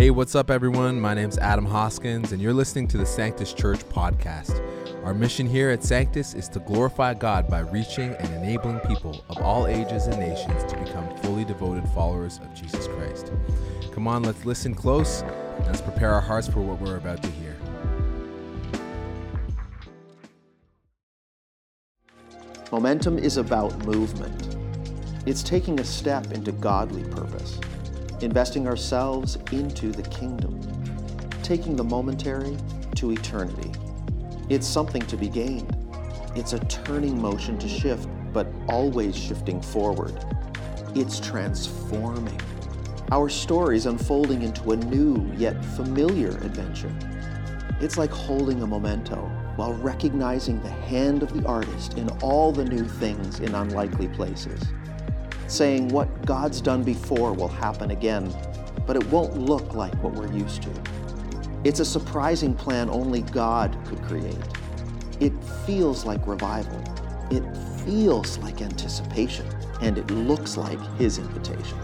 Hey, what's up, everyone? My name's Adam Hoskins, and you're listening to the Sanctus Church podcast. Our mission here at Sanctus is to glorify God by reaching and enabling people of all ages and nations to become fully devoted followers of Jesus Christ. Come on, let's listen close. and Let's prepare our hearts for what we're about to hear. Momentum is about movement. It's taking a step into godly purpose, investing ourselves into the kingdom, taking the momentary to eternity. It's something to be gained. It's a turning motion to shift, but always shifting forward. It's transforming. Our stories unfolding into a new yet familiar adventure. It's like holding a memento while recognizing the hand of the artist in all the new things in unlikely places. Saying what God's done before will happen again, but it won't look like what we're used to. It's a surprising plan only God could create. It feels like revival. It feels like anticipation. And it looks like His invitation.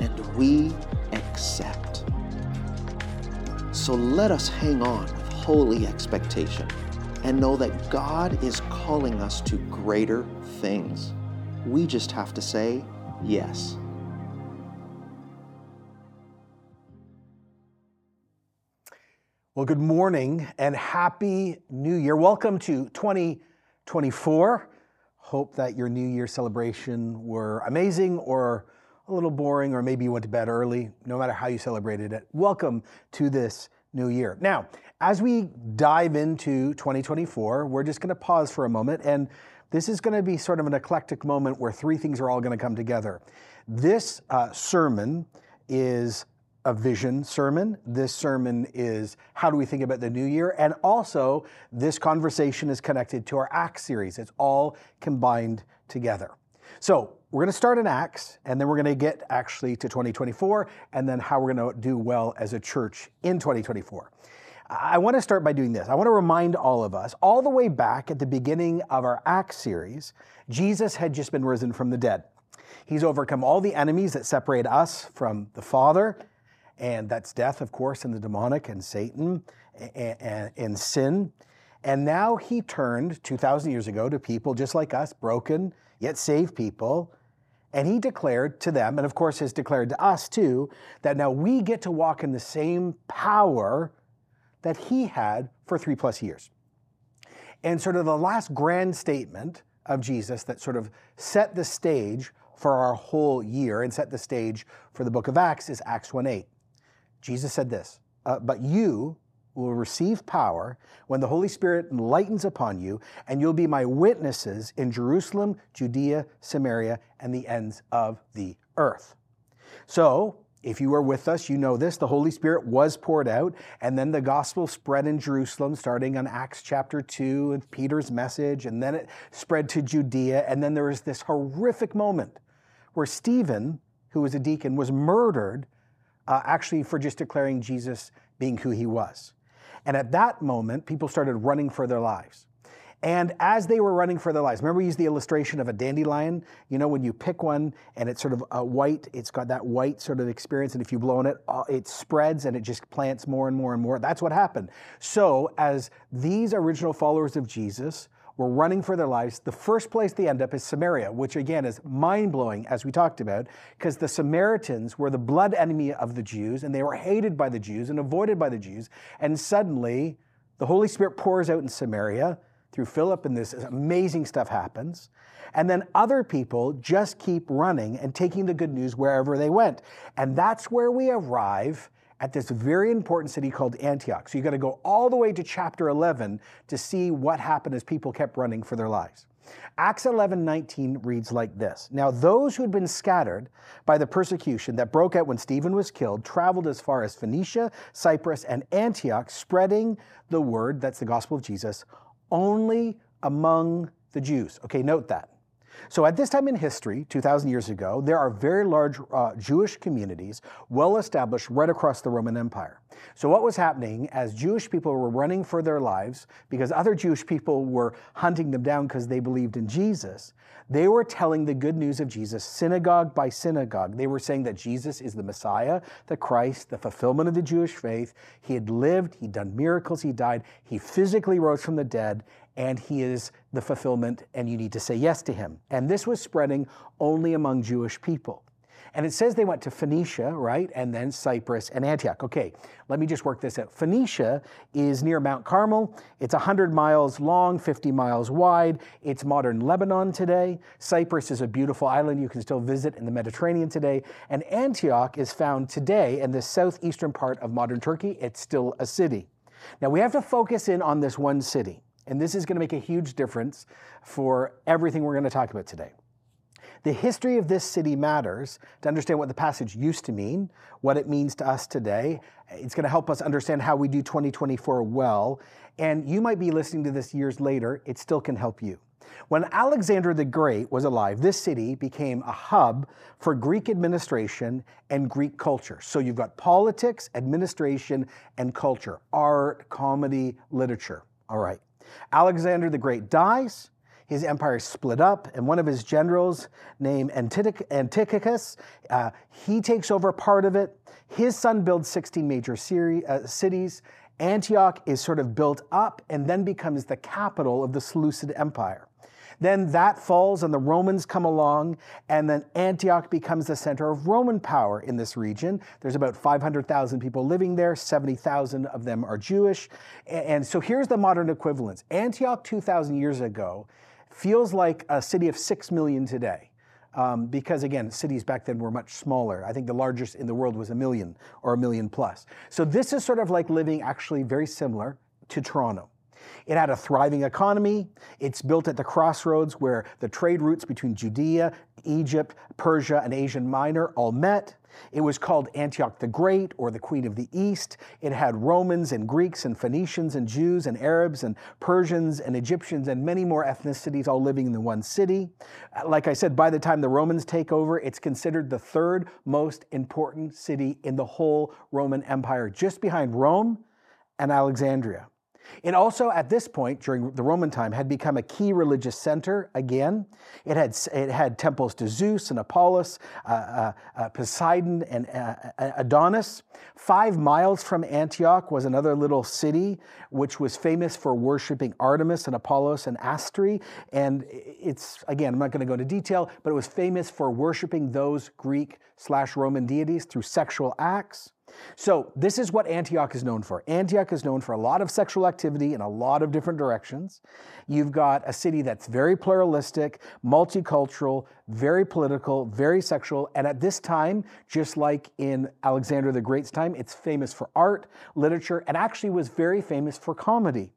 And we accept. So let us hang on with holy expectation and know that God is calling us to greater things. We just have to say yes. Well, good morning and happy new year. Welcome to 2024. Hope that your new year celebration were amazing or a little boring, or maybe you went to bed early. No matter how you celebrated it, welcome to this new year. Now, as we dive into 2024, we're just going to pause for a moment. And this is going to be sort of an eclectic moment where three things are all going to come together. This uh, sermon is a vision sermon. This sermon is how do we think about the new year? And also, this conversation is connected to our Acts series. It's all combined together. So, we're going to start in Acts, and then we're going to get actually to 2024, and then how we're going to do well as a church in 2024. I want to start by doing this. I want to remind all of us, all the way back at the beginning of our Acts series, Jesus had just been risen from the dead. He's overcome all the enemies that separate us from the Father, and that's death, of course, and the demonic and Satan and, and, and sin. And now he turned 2,000 years ago to people just like us, broken, yet saved people. And he declared to them, and of course has declared to us too, that now we get to walk in the same power that he had for three plus years. And sort of the last grand statement of Jesus that sort of set the stage for our whole year and set the stage for the book of Acts is Acts 1 8. Jesus said this, uh, but you will receive power when the Holy Spirit enlightens upon you, and you'll be my witnesses in Jerusalem, Judea, Samaria, and the ends of the earth. So, if you were with us, you know this. The Holy Spirit was poured out, and then the gospel spread in Jerusalem, starting on Acts chapter 2 and Peter's message, and then it spread to Judea. And then there was this horrific moment where Stephen, who was a deacon, was murdered uh, actually for just declaring Jesus being who he was. And at that moment, people started running for their lives. And as they were running for their lives, remember we used the illustration of a dandelion? You know, when you pick one and it's sort of a white, it's got that white sort of experience, and if you blow on it, uh, it spreads and it just plants more and more and more. That's what happened. So, as these original followers of Jesus were running for their lives, the first place they end up is Samaria, which again is mind blowing, as we talked about, because the Samaritans were the blood enemy of the Jews and they were hated by the Jews and avoided by the Jews. And suddenly, the Holy Spirit pours out in Samaria through Philip, and this amazing stuff happens. And then other people just keep running and taking the good news wherever they went. And that's where we arrive at this very important city called Antioch. So you've got to go all the way to chapter 11 to see what happened as people kept running for their lives. Acts 11 19 reads like this Now, those who had been scattered by the persecution that broke out when Stephen was killed traveled as far as Phoenicia, Cyprus, and Antioch, spreading the word that's the gospel of Jesus only among the Jews. Okay, note that. So, at this time in history, 2,000 years ago, there are very large uh, Jewish communities well established right across the Roman Empire. So, what was happening as Jewish people were running for their lives because other Jewish people were hunting them down because they believed in Jesus, they were telling the good news of Jesus synagogue by synagogue. They were saying that Jesus is the Messiah, the Christ, the fulfillment of the Jewish faith. He had lived, he'd done miracles, he died, he physically rose from the dead, and he is the fulfillment, and you need to say yes to him. And this was spreading only among Jewish people. And it says they went to Phoenicia, right? And then Cyprus and Antioch. Okay, let me just work this out. Phoenicia is near Mount Carmel. It's 100 miles long, 50 miles wide. It's modern Lebanon today. Cyprus is a beautiful island you can still visit in the Mediterranean today. And Antioch is found today in the southeastern part of modern Turkey. It's still a city. Now we have to focus in on this one city. And this is going to make a huge difference for everything we're going to talk about today. The history of this city matters to understand what the passage used to mean, what it means to us today. It's going to help us understand how we do 2024 well. And you might be listening to this years later, it still can help you. When Alexander the Great was alive, this city became a hub for Greek administration and Greek culture. So you've got politics, administration, and culture, art, comedy, literature. All right. Alexander the Great dies, his empire is split up, and one of his generals, named Antiochus, uh, he takes over part of it. His son builds 16 major seri- uh, cities. Antioch is sort of built up and then becomes the capital of the Seleucid Empire. Then that falls and the Romans come along, and then Antioch becomes the center of Roman power in this region. There's about 500,000 people living there, 70,000 of them are Jewish. And so here's the modern equivalence Antioch 2,000 years ago feels like a city of 6 million today. Um, because again, cities back then were much smaller. I think the largest in the world was a million or a million plus. So this is sort of like living actually very similar to Toronto. It had a thriving economy. It's built at the crossroads where the trade routes between Judea, Egypt, Persia, and Asia Minor all met. It was called Antioch the Great or the Queen of the East. It had Romans and Greeks and Phoenicians and Jews and Arabs and Persians and Egyptians and many more ethnicities all living in the one city. Like I said, by the time the Romans take over, it's considered the third most important city in the whole Roman Empire, just behind Rome and Alexandria. It also, at this point, during the Roman time, had become a key religious center again. It had, it had temples to Zeus and Apollos, uh, uh, uh, Poseidon, and uh, uh, Adonis. Five miles from Antioch was another little city which was famous for worshiping Artemis and Apollos and Astri. And it's, again, I'm not going to go into detail, but it was famous for worshiping those Greek slash Roman deities through sexual acts. So, this is what Antioch is known for. Antioch is known for a lot of sexual activity in a lot of different directions. You've got a city that's very pluralistic, multicultural, very political, very sexual, and at this time, just like in Alexander the Great's time, it's famous for art, literature, and actually was very famous for comedy.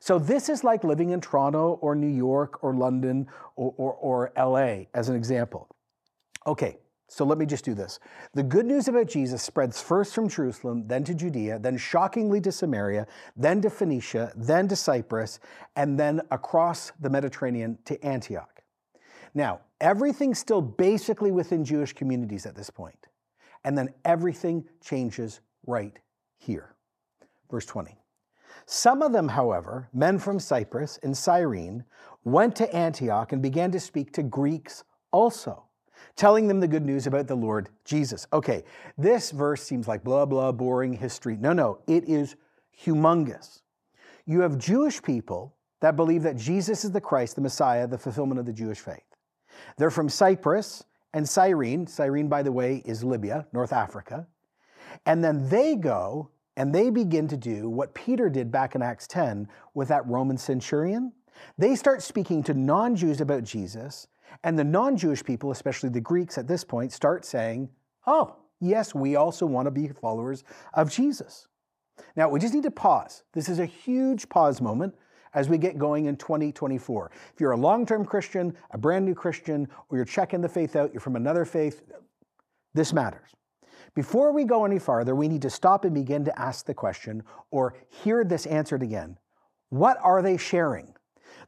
So, this is like living in Toronto or New York or London or, or, or LA, as an example. Okay, so let me just do this. The good news about Jesus spreads first from Jerusalem, then to Judea, then shockingly to Samaria, then to Phoenicia, then to Cyprus, and then across the Mediterranean to Antioch. Now, everything's still basically within Jewish communities at this point. And then everything changes right here. Verse 20. Some of them, however, men from Cyprus and Cyrene, went to Antioch and began to speak to Greeks also telling them the good news about the Lord Jesus. Okay, this verse seems like blah, blah, boring history. No, no, it is humongous. You have Jewish people that believe that Jesus is the Christ, the Messiah, the fulfillment of the Jewish faith. They're from Cyprus and Cyrene. Cyrene, by the way, is Libya, North Africa. And then they go and they begin to do what Peter did back in Acts 10 with that Roman centurion. They start speaking to non Jews about Jesus and the non Jewish people, especially the Greeks at this point, start saying, oh, yes, we also want to be followers of Jesus. Now, we just need to pause. This is a huge pause moment as we get going in 2024. If you're a long term Christian, a brand new Christian, or you're checking the faith out, you're from another faith, this matters. Before we go any farther, we need to stop and begin to ask the question or hear this answered again What are they sharing?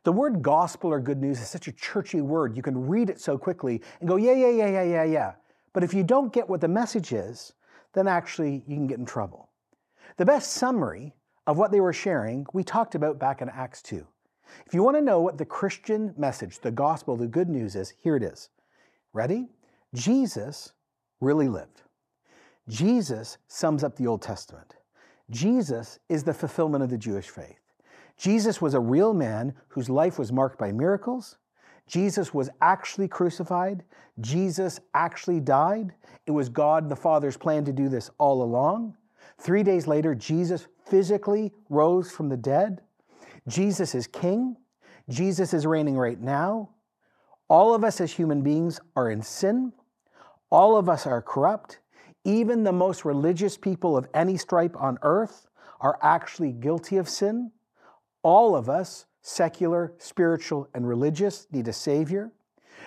The word gospel or good news is such a churchy word. You can read it so quickly and go, yeah, yeah, yeah, yeah, yeah, yeah. But if you don't get what the message is, then actually you can get in trouble. The best summary of what they were sharing, we talked about back in Acts 2. If you want to know what the Christian message, the gospel, the good news is, here it is. Ready? Jesus really lived. Jesus sums up the Old Testament. Jesus is the fulfillment of the Jewish faith. Jesus was a real man whose life was marked by miracles. Jesus was actually crucified. Jesus actually died. It was God the Father's plan to do this all along. Three days later, Jesus physically rose from the dead. Jesus is king. Jesus is reigning right now. All of us as human beings are in sin. All of us are corrupt. Even the most religious people of any stripe on earth are actually guilty of sin. All of us, secular, spiritual, and religious, need a Savior.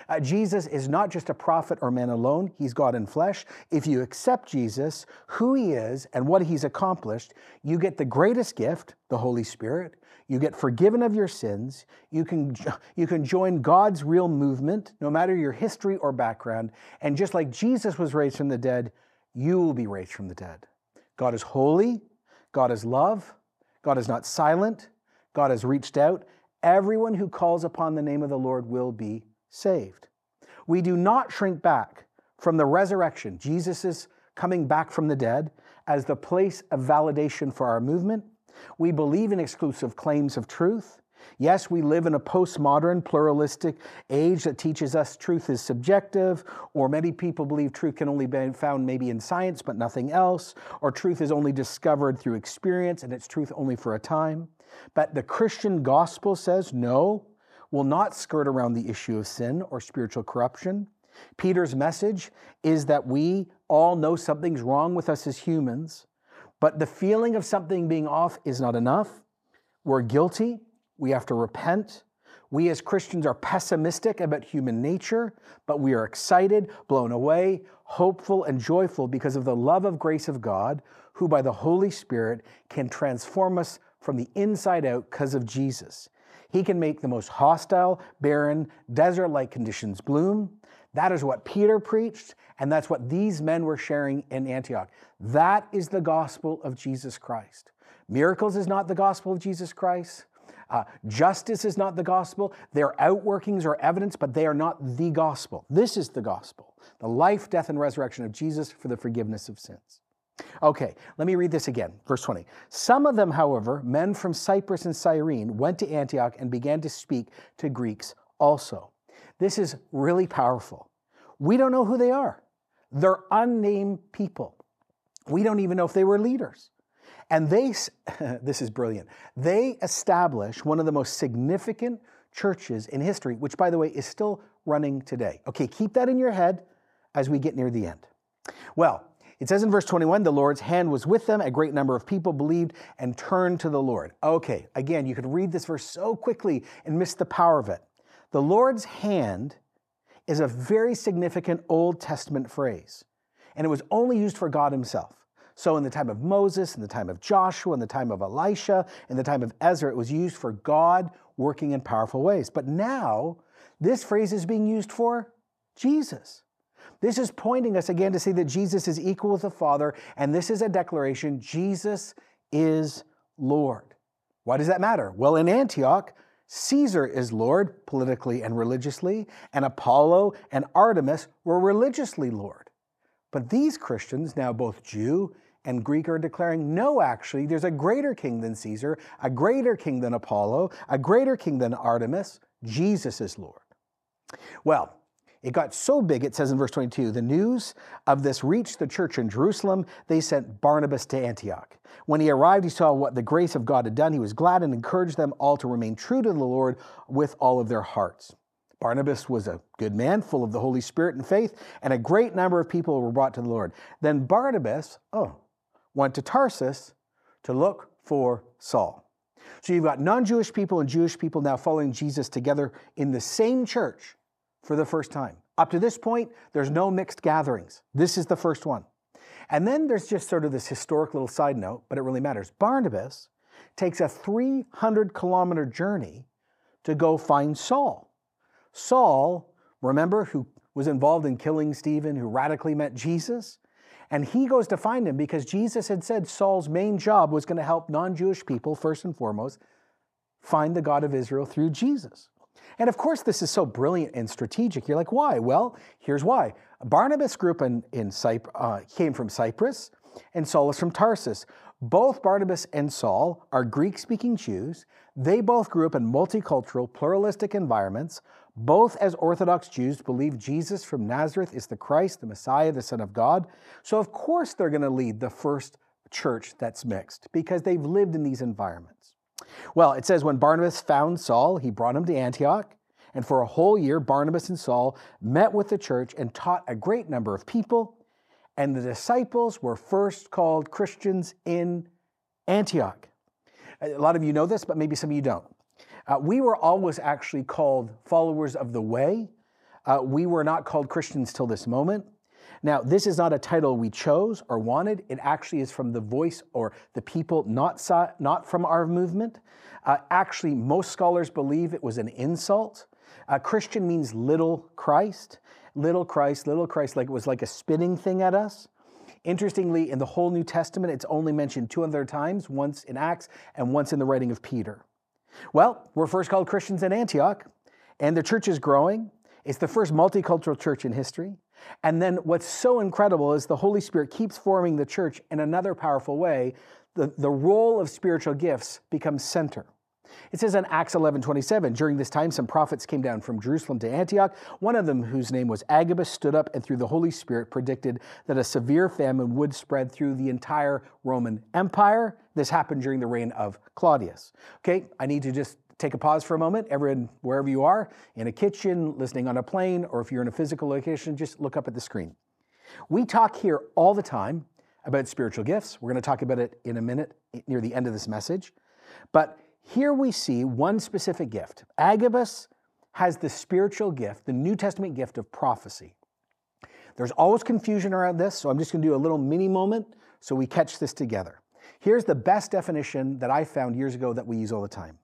Uh, Jesus is not just a prophet or man alone, he's God in flesh. If you accept Jesus, who he is, and what he's accomplished, you get the greatest gift, the Holy Spirit. You get forgiven of your sins. You can, you can join God's real movement, no matter your history or background. And just like Jesus was raised from the dead, you will be raised from the dead. God is holy. God is love. God is not silent. God has reached out. Everyone who calls upon the name of the Lord will be saved. We do not shrink back from the resurrection, Jesus' coming back from the dead, as the place of validation for our movement. We believe in exclusive claims of truth. Yes, we live in a postmodern, pluralistic age that teaches us truth is subjective, or many people believe truth can only be found maybe in science but nothing else, or truth is only discovered through experience and it's truth only for a time. But the Christian gospel says no, will not skirt around the issue of sin or spiritual corruption. Peter's message is that we all know something's wrong with us as humans, but the feeling of something being off is not enough. We're guilty. We have to repent. We as Christians are pessimistic about human nature, but we are excited, blown away, hopeful, and joyful because of the love of grace of God, who by the Holy Spirit can transform us from the inside out because of Jesus. He can make the most hostile, barren, desert like conditions bloom. That is what Peter preached, and that's what these men were sharing in Antioch. That is the gospel of Jesus Christ. Miracles is not the gospel of Jesus Christ. Uh, justice is not the gospel. Their outworkings are evidence, but they are not the gospel. This is the gospel the life, death, and resurrection of Jesus for the forgiveness of sins. Okay, let me read this again. Verse 20. Some of them, however, men from Cyprus and Cyrene, went to Antioch and began to speak to Greeks also. This is really powerful. We don't know who they are, they're unnamed people. We don't even know if they were leaders. And they, this is brilliant, they establish one of the most significant churches in history, which, by the way, is still running today. Okay, keep that in your head as we get near the end. Well, it says in verse 21 the Lord's hand was with them. A great number of people believed and turned to the Lord. Okay, again, you could read this verse so quickly and miss the power of it. The Lord's hand is a very significant Old Testament phrase, and it was only used for God Himself. So, in the time of Moses, in the time of Joshua, in the time of Elisha, in the time of Ezra, it was used for God working in powerful ways. But now, this phrase is being used for Jesus. This is pointing us again to see that Jesus is equal with the Father, and this is a declaration Jesus is Lord. Why does that matter? Well, in Antioch, Caesar is Lord politically and religiously, and Apollo and Artemis were religiously Lord. But these Christians, now both Jew and Greek, are declaring no, actually, there's a greater king than Caesar, a greater king than Apollo, a greater king than Artemis. Jesus is Lord. Well, it got so big, it says in verse 22 the news of this reached the church in Jerusalem. They sent Barnabas to Antioch. When he arrived, he saw what the grace of God had done. He was glad and encouraged them all to remain true to the Lord with all of their hearts. Barnabas was a good man, full of the Holy Spirit and faith, and a great number of people were brought to the Lord. Then Barnabas, oh, went to Tarsus to look for Saul. So you've got non Jewish people and Jewish people now following Jesus together in the same church for the first time. Up to this point, there's no mixed gatherings. This is the first one. And then there's just sort of this historic little side note, but it really matters. Barnabas takes a 300 kilometer journey to go find Saul. Saul, remember, who was involved in killing Stephen, who radically met Jesus? And he goes to find him because Jesus had said Saul's main job was going to help non Jewish people, first and foremost, find the God of Israel through Jesus. And of course, this is so brilliant and strategic. You're like, why? Well, here's why. Barnabas group in, in uh, came from Cyprus, and Saul is from Tarsus. Both Barnabas and Saul are Greek speaking Jews. They both grew up in multicultural, pluralistic environments. Both, as Orthodox Jews, believe Jesus from Nazareth is the Christ, the Messiah, the Son of God. So, of course, they're going to lead the first church that's mixed because they've lived in these environments. Well, it says when Barnabas found Saul, he brought him to Antioch. And for a whole year, Barnabas and Saul met with the church and taught a great number of people and the disciples were first called Christians in Antioch. A lot of you know this, but maybe some of you don't. Uh, we were always actually called followers of the way. Uh, we were not called Christians till this moment. Now, this is not a title we chose or wanted. It actually is from the voice or the people, not, not from our movement. Uh, actually, most scholars believe it was an insult. Uh, Christian means little Christ little Christ, little Christ, like it was like a spinning thing at us. Interestingly, in the whole New Testament, it's only mentioned two other times, once in Acts and once in the writing of Peter. Well, we're first called Christians in Antioch, and the church is growing. It's the first multicultural church in history. And then what's so incredible is the Holy Spirit keeps forming the church in another powerful way. The, the role of spiritual gifts becomes center. It says in Acts 11 27, during this time, some prophets came down from Jerusalem to Antioch. One of them, whose name was Agabus, stood up and through the Holy Spirit predicted that a severe famine would spread through the entire Roman Empire. This happened during the reign of Claudius. Okay, I need to just take a pause for a moment. Everyone, wherever you are, in a kitchen, listening on a plane, or if you're in a physical location, just look up at the screen. We talk here all the time about spiritual gifts. We're going to talk about it in a minute near the end of this message. But here we see one specific gift. Agabus has the spiritual gift, the New Testament gift of prophecy. There's always confusion around this, so I'm just going to do a little mini moment so we catch this together. Here's the best definition that I found years ago that we use all the time.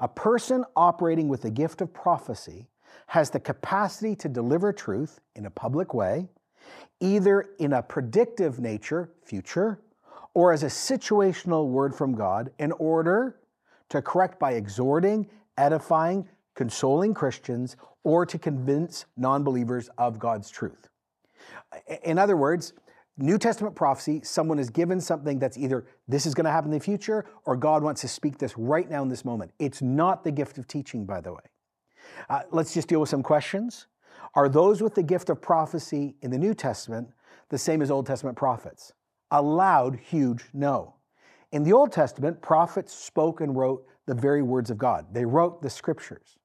A person operating with the gift of prophecy has the capacity to deliver truth in a public way, either in a predictive nature, future, or as a situational word from God in order to correct by exhorting, edifying, consoling Christians, or to convince non believers of God's truth. In other words, New Testament prophecy, someone is given something that's either this is going to happen in the future or God wants to speak this right now in this moment. It's not the gift of teaching, by the way. Uh, let's just deal with some questions. Are those with the gift of prophecy in the New Testament the same as Old Testament prophets? A loud, huge no. In the Old Testament, prophets spoke and wrote the very words of God. They wrote the scriptures.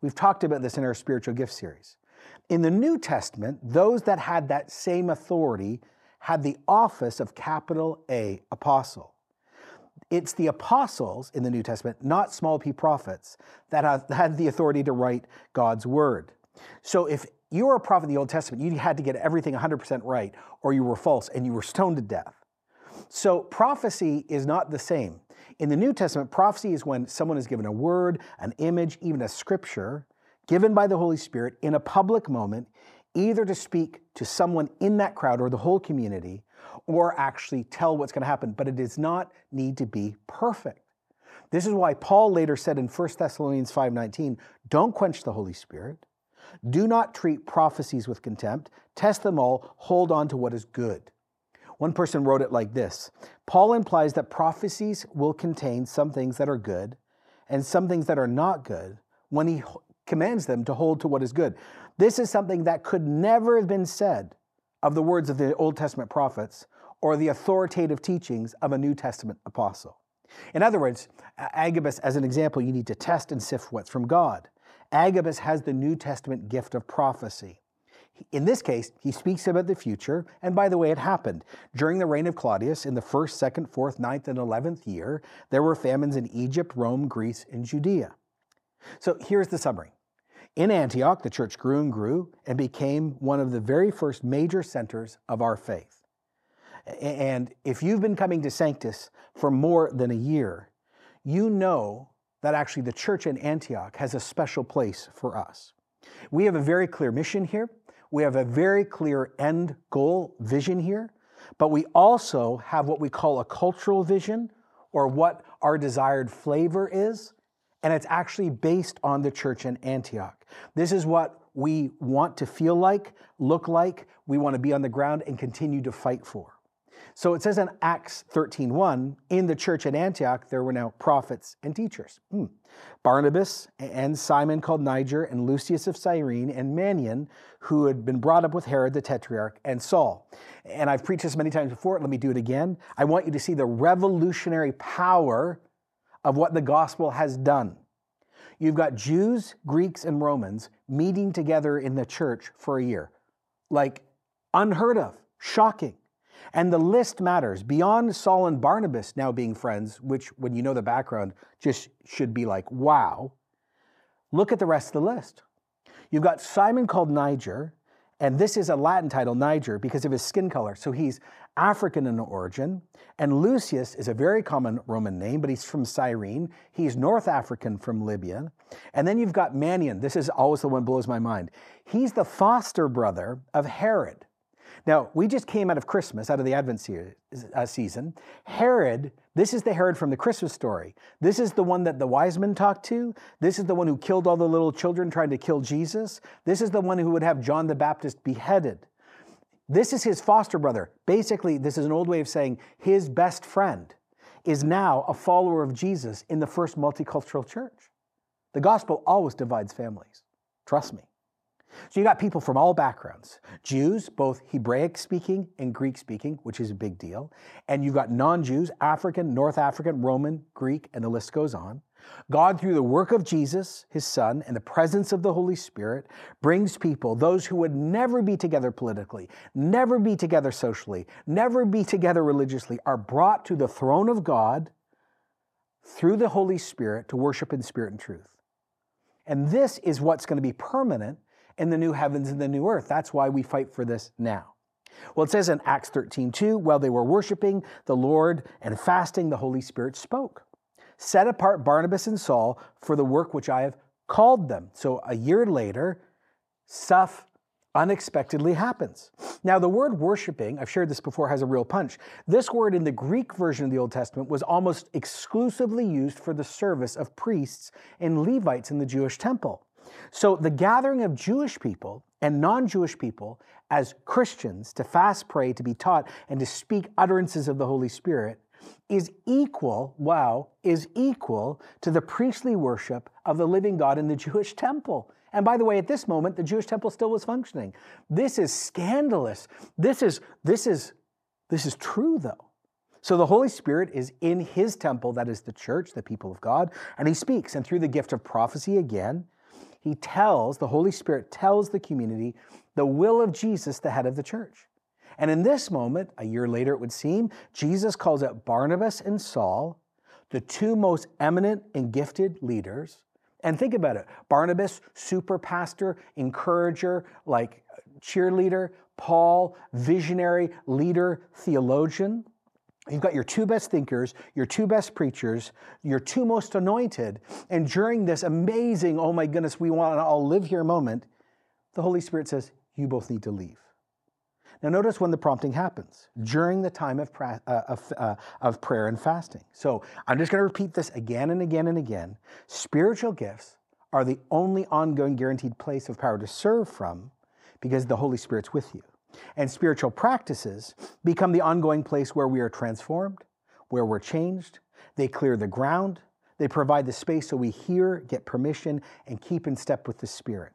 We've talked about this in our spiritual gift series. In the New Testament, those that had that same authority had the office of capital A, apostle. It's the apostles in the New Testament, not small p prophets, that had the authority to write God's word. So if you were a prophet in the Old Testament, you had to get everything 100% right, or you were false and you were stoned to death. So prophecy is not the same. In the New Testament, prophecy is when someone is given a word, an image, even a scripture given by the Holy Spirit in a public moment, either to speak to someone in that crowd or the whole community, or actually tell what's going to happen. But it does not need to be perfect. This is why Paul later said in 1 Thessalonians 5:19, "Don't quench the Holy Spirit. Do not treat prophecies with contempt. Test them all. Hold on to what is good." One person wrote it like this Paul implies that prophecies will contain some things that are good and some things that are not good when he commands them to hold to what is good. This is something that could never have been said of the words of the Old Testament prophets or the authoritative teachings of a New Testament apostle. In other words, Agabus, as an example, you need to test and sift what's from God. Agabus has the New Testament gift of prophecy. In this case, he speaks about the future, and by the way, it happened. During the reign of Claudius, in the first, second, fourth, ninth, and eleventh year, there were famines in Egypt, Rome, Greece, and Judea. So here's the summary. In Antioch, the church grew and grew and became one of the very first major centers of our faith. And if you've been coming to Sanctus for more than a year, you know that actually the church in Antioch has a special place for us. We have a very clear mission here. We have a very clear end goal vision here, but we also have what we call a cultural vision or what our desired flavor is. And it's actually based on the church in Antioch. This is what we want to feel like, look like, we want to be on the ground and continue to fight for. So it says in Acts 13:1, in the church at Antioch there were now prophets and teachers. Hmm. Barnabas and Simon called Niger and Lucius of Cyrene and Manaen, who had been brought up with Herod the Tetrarch and Saul. And I've preached this many times before, let me do it again. I want you to see the revolutionary power of what the gospel has done. You've got Jews, Greeks, and Romans meeting together in the church for a year. Like unheard of, shocking. And the list matters. Beyond Saul and Barnabas now being friends, which, when you know the background, just should be like, wow, look at the rest of the list. You've got Simon called Niger, and this is a Latin title, Niger, because of his skin color. So he's African in origin. And Lucius is a very common Roman name, but he's from Cyrene. He's North African from Libya. And then you've got Manaen. This is always the one blows my mind. He's the foster brother of Herod. Now, we just came out of Christmas, out of the Advent uh, season. Herod, this is the Herod from the Christmas story. This is the one that the wise men talked to. This is the one who killed all the little children trying to kill Jesus. This is the one who would have John the Baptist beheaded. This is his foster brother. Basically, this is an old way of saying his best friend is now a follower of Jesus in the first multicultural church. The gospel always divides families. Trust me. So you got people from all backgrounds Jews, both Hebraic speaking and Greek speaking, which is a big deal. And you've got non Jews, African, North African, Roman, Greek, and the list goes on. God, through the work of Jesus, his son, and the presence of the Holy Spirit, brings people, those who would never be together politically, never be together socially, never be together religiously, are brought to the throne of God through the Holy Spirit to worship in spirit and truth. And this is what's going to be permanent in the new heavens and the new earth. That's why we fight for this now. Well, it says in Acts 13, 2, while they were worshiping the Lord and fasting, the Holy Spirit spoke. Set apart Barnabas and Saul for the work which I have called them. So a year later, stuff unexpectedly happens. Now, the word worshiping, I've shared this before, has a real punch. This word in the Greek version of the Old Testament was almost exclusively used for the service of priests and Levites in the Jewish temple. So the gathering of Jewish people and non Jewish people as Christians to fast, pray, to be taught, and to speak utterances of the Holy Spirit is equal, wow, is equal to the priestly worship of the living God in the Jewish temple. And by the way, at this moment, the Jewish temple still was functioning. This is scandalous. This is, this is, this is true though. So the Holy Spirit is in his temple, that is the church, the people of God, and he speaks. And through the gift of prophecy again, he tells, the Holy Spirit tells the community the will of Jesus, the head of the church. And in this moment, a year later it would seem, Jesus calls out Barnabas and Saul, the two most eminent and gifted leaders. And think about it Barnabas, super pastor, encourager, like cheerleader, Paul, visionary, leader, theologian. You've got your two best thinkers, your two best preachers, your two most anointed. And during this amazing, oh my goodness, we want to all live here moment, the Holy Spirit says, you both need to leave. Now, notice when the prompting happens during the time of, pra- uh, of, uh, of prayer and fasting. So, I'm just going to repeat this again and again and again. Spiritual gifts are the only ongoing guaranteed place of power to serve from because the Holy Spirit's with you. And spiritual practices become the ongoing place where we are transformed, where we're changed. They clear the ground. They provide the space so we hear, get permission, and keep in step with the Spirit.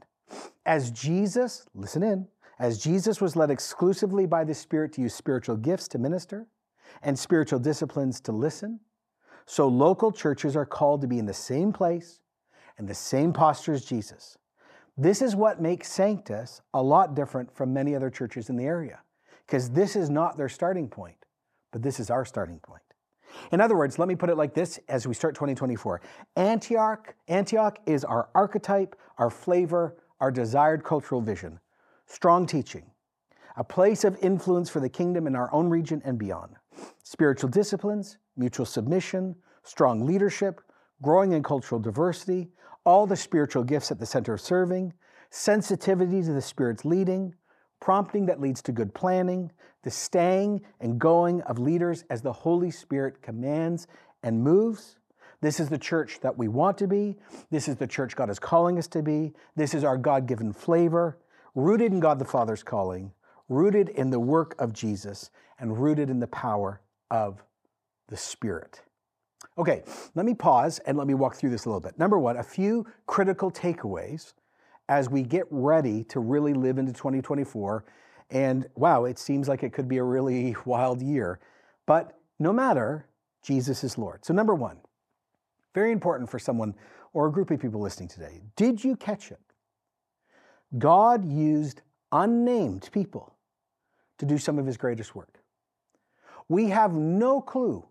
As Jesus, listen in, as Jesus was led exclusively by the Spirit to use spiritual gifts to minister and spiritual disciplines to listen, so local churches are called to be in the same place and the same posture as Jesus. This is what makes Sanctus a lot different from many other churches in the area, because this is not their starting point, but this is our starting point. In other words, let me put it like this as we start 2024. Antioch, Antioch is our archetype, our flavor, our desired cultural vision. Strong teaching, a place of influence for the kingdom in our own region and beyond. Spiritual disciplines, mutual submission, strong leadership, growing in cultural diversity, all the spiritual gifts at the center of serving, sensitivity to the Spirit's leading, prompting that leads to good planning, the staying and going of leaders as the Holy Spirit commands and moves. This is the church that we want to be. This is the church God is calling us to be. This is our God given flavor, rooted in God the Father's calling, rooted in the work of Jesus, and rooted in the power of the Spirit. Okay, let me pause and let me walk through this a little bit. Number one, a few critical takeaways as we get ready to really live into 2024. And wow, it seems like it could be a really wild year. But no matter, Jesus is Lord. So, number one, very important for someone or a group of people listening today. Did you catch it? God used unnamed people to do some of his greatest work. We have no clue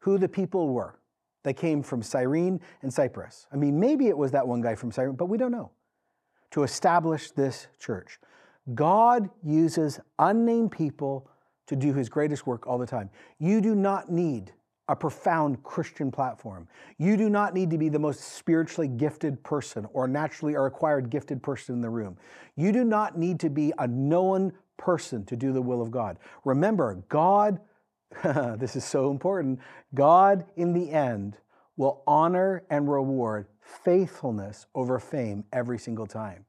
who the people were that came from Cyrene and Cyprus. I mean, maybe it was that one guy from Cyrene, but we don't know. To establish this church. God uses unnamed people to do his greatest work all the time. You do not need a profound Christian platform. You do not need to be the most spiritually gifted person or naturally or acquired gifted person in the room. You do not need to be a known person to do the will of God. Remember, God, this is so important, God in the end will honor and reward faithfulness over fame every single time.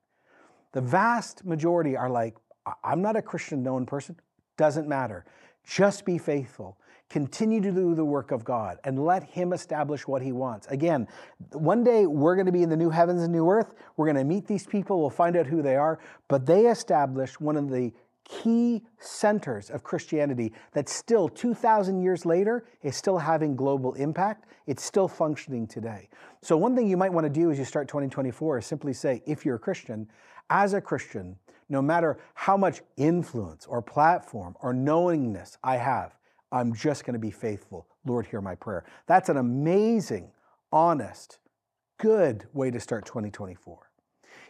The vast majority are like, I'm not a Christian known person, doesn't matter. Just be faithful. Continue to do the work of God and let Him establish what He wants. Again, one day we're going to be in the new heavens and new earth. We're going to meet these people. We'll find out who they are. But they established one of the key centers of Christianity that still 2,000 years later is still having global impact. It's still functioning today. So, one thing you might want to do as you start 2024 is simply say, if you're a Christian, as a Christian, no matter how much influence or platform or knowingness I have, I'm just going to be faithful. Lord, hear my prayer. That's an amazing, honest, good way to start 2024.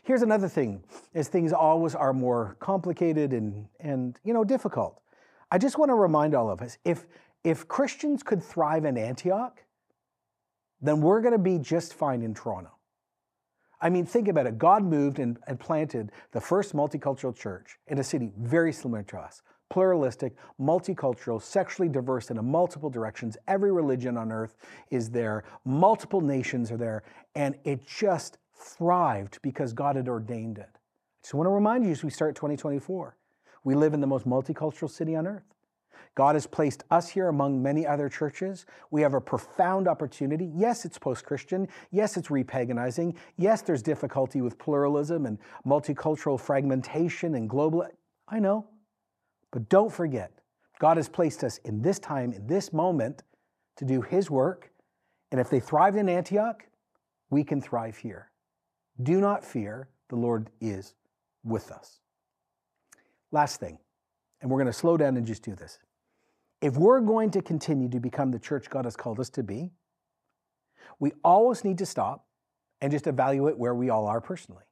Here's another thing, as things always are more complicated and, and you know, difficult. I just want to remind all of us, if, if Christians could thrive in Antioch, then we're going to be just fine in Toronto. I mean, think about it. God moved and, and planted the first multicultural church in a city very similar to us pluralistic, multicultural, sexually diverse in multiple directions. Every religion on earth is there, multiple nations are there, and it just thrived because God had ordained it. So I want to remind you as we start 2024, we live in the most multicultural city on earth. God has placed us here among many other churches. We have a profound opportunity. Yes, it's post Christian. Yes, it's repaganizing. Yes, there's difficulty with pluralism and multicultural fragmentation and global. I know. But don't forget, God has placed us in this time, in this moment, to do His work. And if they thrived in Antioch, we can thrive here. Do not fear, the Lord is with us. Last thing, and we're going to slow down and just do this. If we're going to continue to become the church God has called us to be, we always need to stop and just evaluate where we all are personally.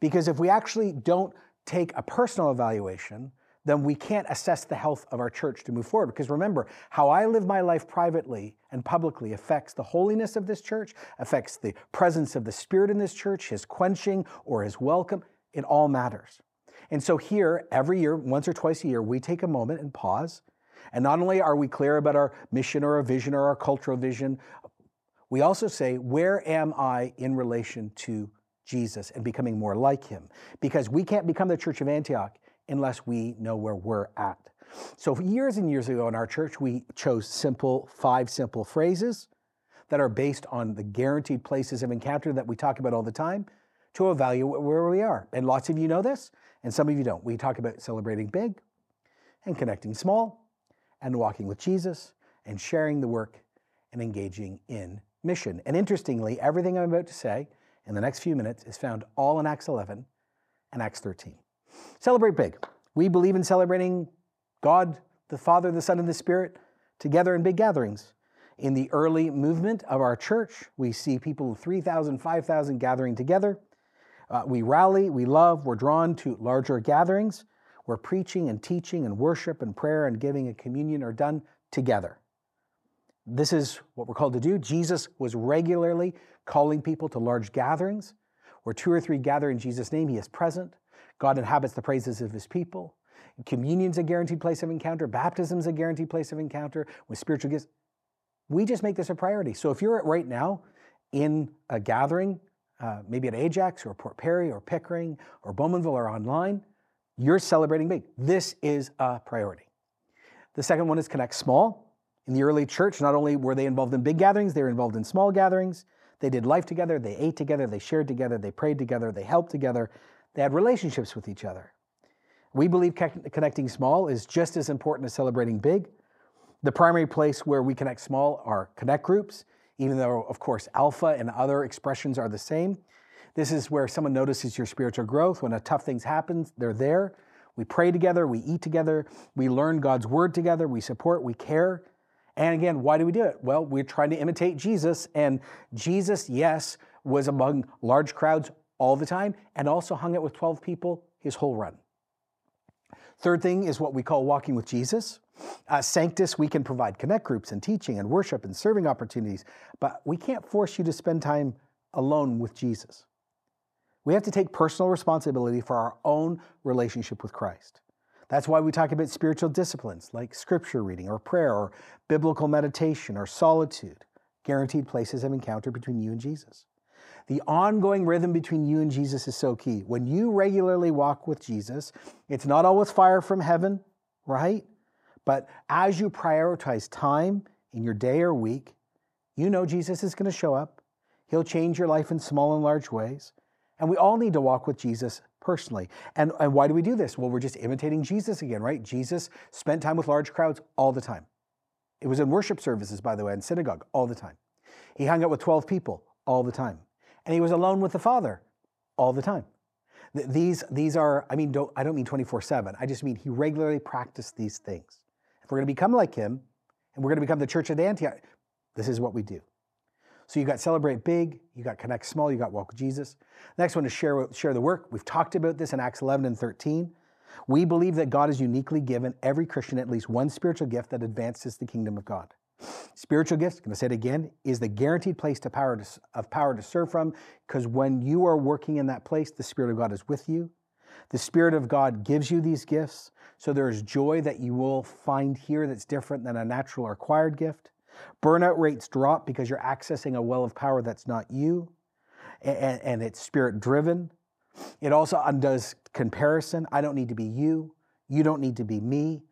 Because if we actually don't take a personal evaluation, then we can't assess the health of our church to move forward. Because remember, how I live my life privately and publicly affects the holiness of this church, affects the presence of the Spirit in this church, his quenching or his welcome. It all matters. And so here, every year, once or twice a year, we take a moment and pause. And not only are we clear about our mission or our vision or our cultural vision, we also say, where am I in relation to Jesus and becoming more like him? Because we can't become the church of Antioch unless we know where we're at. So, years and years ago in our church, we chose simple, five simple phrases that are based on the guaranteed places of encounter that we talk about all the time to evaluate where we are. And lots of you know this, and some of you don't. We talk about celebrating big and connecting small and walking with Jesus and sharing the work and engaging in mission. And interestingly, everything I'm about to say in the next few minutes is found all in Acts 11 and Acts 13. Celebrate big. We believe in celebrating God, the Father, the Son, and the Spirit together in big gatherings. In the early movement of our church, we see people 3,000, 5,000 gathering together. Uh, we rally, we love, we're drawn to larger gatherings where preaching and teaching and worship and prayer and giving and communion are done together. This is what we're called to do. Jesus was regularly calling people to large gatherings where two or three gather in Jesus' name, he is present. God inhabits the praises of his people. Communion's a guaranteed place of encounter. Baptism's a guaranteed place of encounter with spiritual gifts. We just make this a priority. So if you're right now in a gathering, uh, maybe at Ajax or Port Perry or Pickering or Bowmanville or online, you're celebrating big. This is a priority. The second one is Connect Small. In the early church, not only were they involved in big gatherings, they were involved in small gatherings. They did life together, they ate together, they shared together, they prayed together, they helped together, they had relationships with each other. We believe connecting small is just as important as celebrating big. The primary place where we connect small are connect groups, even though, of course, alpha and other expressions are the same. This is where someone notices your spiritual growth. When a tough thing happens, they're there. We pray together, we eat together, we learn God's word together, we support, we care. And again, why do we do it? Well, we're trying to imitate Jesus. And Jesus, yes, was among large crowds all the time and also hung out with 12 people his whole run. Third thing is what we call walking with Jesus. Uh, Sanctus, we can provide connect groups and teaching and worship and serving opportunities, but we can't force you to spend time alone with Jesus. We have to take personal responsibility for our own relationship with Christ. That's why we talk about spiritual disciplines like scripture reading or prayer or biblical meditation or solitude, guaranteed places of encounter between you and Jesus. The ongoing rhythm between you and Jesus is so key. When you regularly walk with Jesus, it's not always fire from heaven, right? But as you prioritize time in your day or week, you know Jesus is going to show up. He'll change your life in small and large ways. And we all need to walk with Jesus personally. And, and why do we do this? Well, we're just imitating Jesus again, right? Jesus spent time with large crowds all the time. It was in worship services, by the way, in synagogue all the time. He hung out with 12 people all the time. And he was alone with the Father all the time. These, these are, I mean, don't, I don't mean 24 7. I just mean he regularly practiced these things. If we're going to become like him and we're going to become the church at Antioch, this is what we do. So you got celebrate big, you got connect small, you got walk with Jesus. Next one is share, share the work. We've talked about this in Acts 11 and 13. We believe that God has uniquely given every Christian at least one spiritual gift that advances the kingdom of God. Spiritual gifts, I'm going to say it again, is the guaranteed place to power to, of power to serve from because when you are working in that place, the Spirit of God is with you. The Spirit of God gives you these gifts. So there is joy that you will find here that's different than a natural or acquired gift. Burnout rates drop because you're accessing a well of power that's not you and, and it's spirit driven. It also undoes comparison. I don't need to be you. You don't need to be me.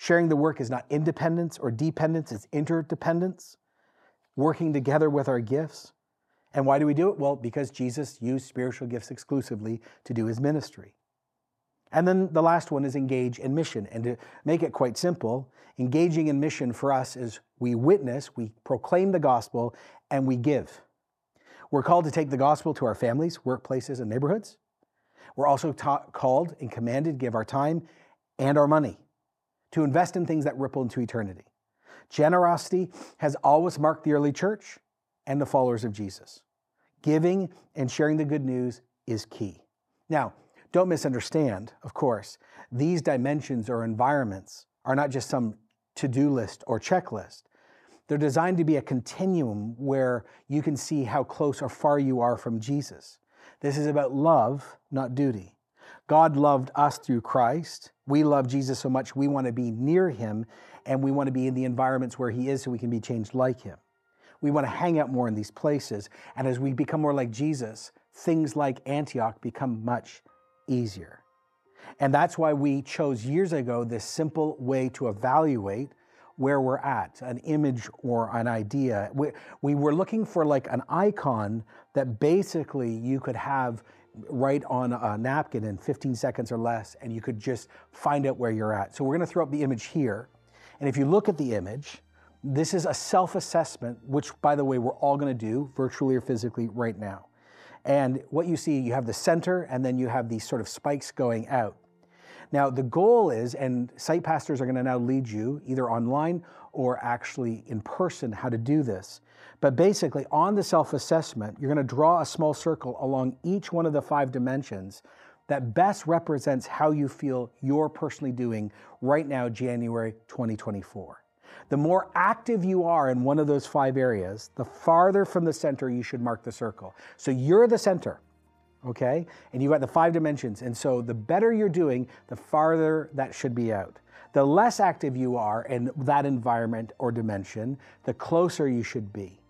Sharing the work is not independence or dependence, it's interdependence, working together with our gifts. And why do we do it? Well, because Jesus used spiritual gifts exclusively to do his ministry. And then the last one is engage in mission. And to make it quite simple, engaging in mission for us is we witness, we proclaim the gospel, and we give. We're called to take the gospel to our families, workplaces, and neighborhoods. We're also called and commanded to give our time and our money to invest in things that ripple into eternity. Generosity has always marked the early church and the followers of Jesus. Giving and sharing the good news is key. Now, don't misunderstand, of course, these dimensions or environments are not just some to do list or checklist. They're designed to be a continuum where you can see how close or far you are from Jesus. This is about love, not duty. God loved us through Christ. We love Jesus so much, we want to be near him and we want to be in the environments where he is so we can be changed like him. We want to hang out more in these places. And as we become more like Jesus, things like Antioch become much easier. And that's why we chose years ago this simple way to evaluate where we're at, an image or an idea. We, we were looking for like an icon that basically you could have right on a napkin in 15 seconds or less, and you could just find out where you're at. So we're gonna throw up the image here. And if you look at the image, this is a self assessment, which, by the way, we're all gonna do virtually or physically right now. And what you see, you have the center, and then you have these sort of spikes going out. Now, the goal is, and site pastors are going to now lead you either online or actually in person how to do this. But basically, on the self assessment, you're going to draw a small circle along each one of the five dimensions that best represents how you feel you're personally doing right now, January 2024. The more active you are in one of those five areas, the farther from the center you should mark the circle. So you're the center, okay? And you've got the five dimensions. And so the better you're doing, the farther that should be out. The less active you are in that environment or dimension, the closer you should be.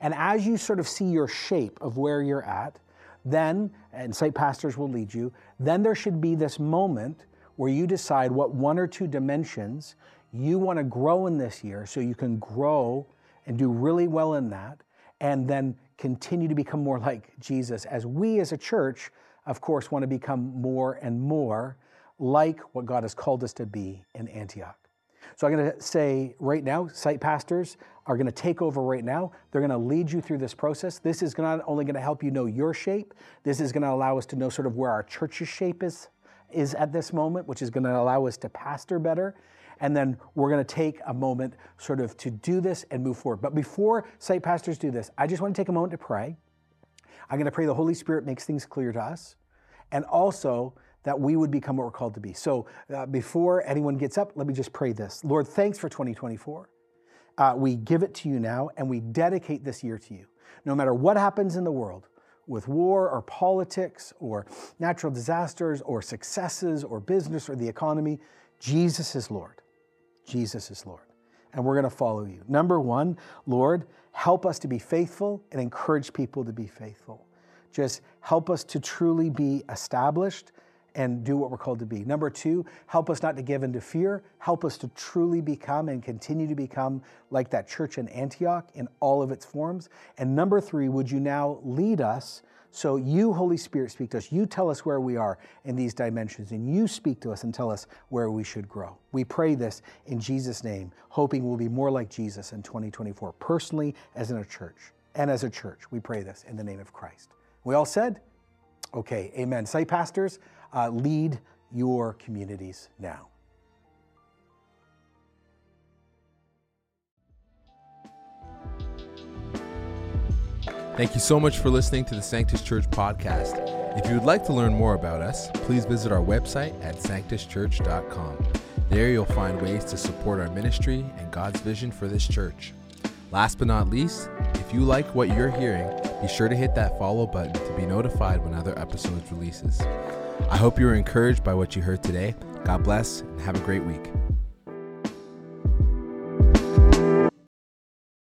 And as you sort of see your shape of where you're at, then, and site pastors will lead you, then there should be this moment where you decide what one or two dimensions you want to grow in this year so you can grow and do really well in that and then continue to become more like Jesus as we as a church, of course, want to become more and more like what God has called us to be in Antioch. So I'm going to say right now, site pastors are going to take over right now. They're going to lead you through this process. This is not only going to help you know your shape, this is going to allow us to know sort of where our church's shape is, is at this moment, which is going to allow us to pastor better. And then we're going to take a moment sort of to do this and move forward. But before site pastors do this, I just want to take a moment to pray. I'm going to pray the Holy Spirit makes things clear to us. And also, that we would become what we're called to be. So, uh, before anyone gets up, let me just pray this Lord, thanks for 2024. Uh, we give it to you now and we dedicate this year to you. No matter what happens in the world, with war or politics or natural disasters or successes or business or the economy, Jesus is Lord. Jesus is Lord. And we're going to follow you. Number one, Lord, help us to be faithful and encourage people to be faithful. Just help us to truly be established and do what we're called to be. Number two, help us not to give into fear. Help us to truly become and continue to become like that church in Antioch in all of its forms. And number three, would you now lead us so you, Holy Spirit, speak to us. You tell us where we are in these dimensions, and you speak to us and tell us where we should grow. We pray this in Jesus' name, hoping we'll be more like Jesus in 2024, personally as in a church. And as a church, we pray this in the name of Christ. We all said, okay, amen. Say, pastors, uh, lead your communities now. Thank you so much for listening to the Sanctus Church podcast. If you would like to learn more about us, please visit our website at sanctuschurch.com. There you'll find ways to support our ministry and God's vision for this church. Last but not least, if you like what you're hearing, be sure to hit that follow button to be notified when other episodes releases. I hope you were encouraged by what you heard today. God bless and have a great week.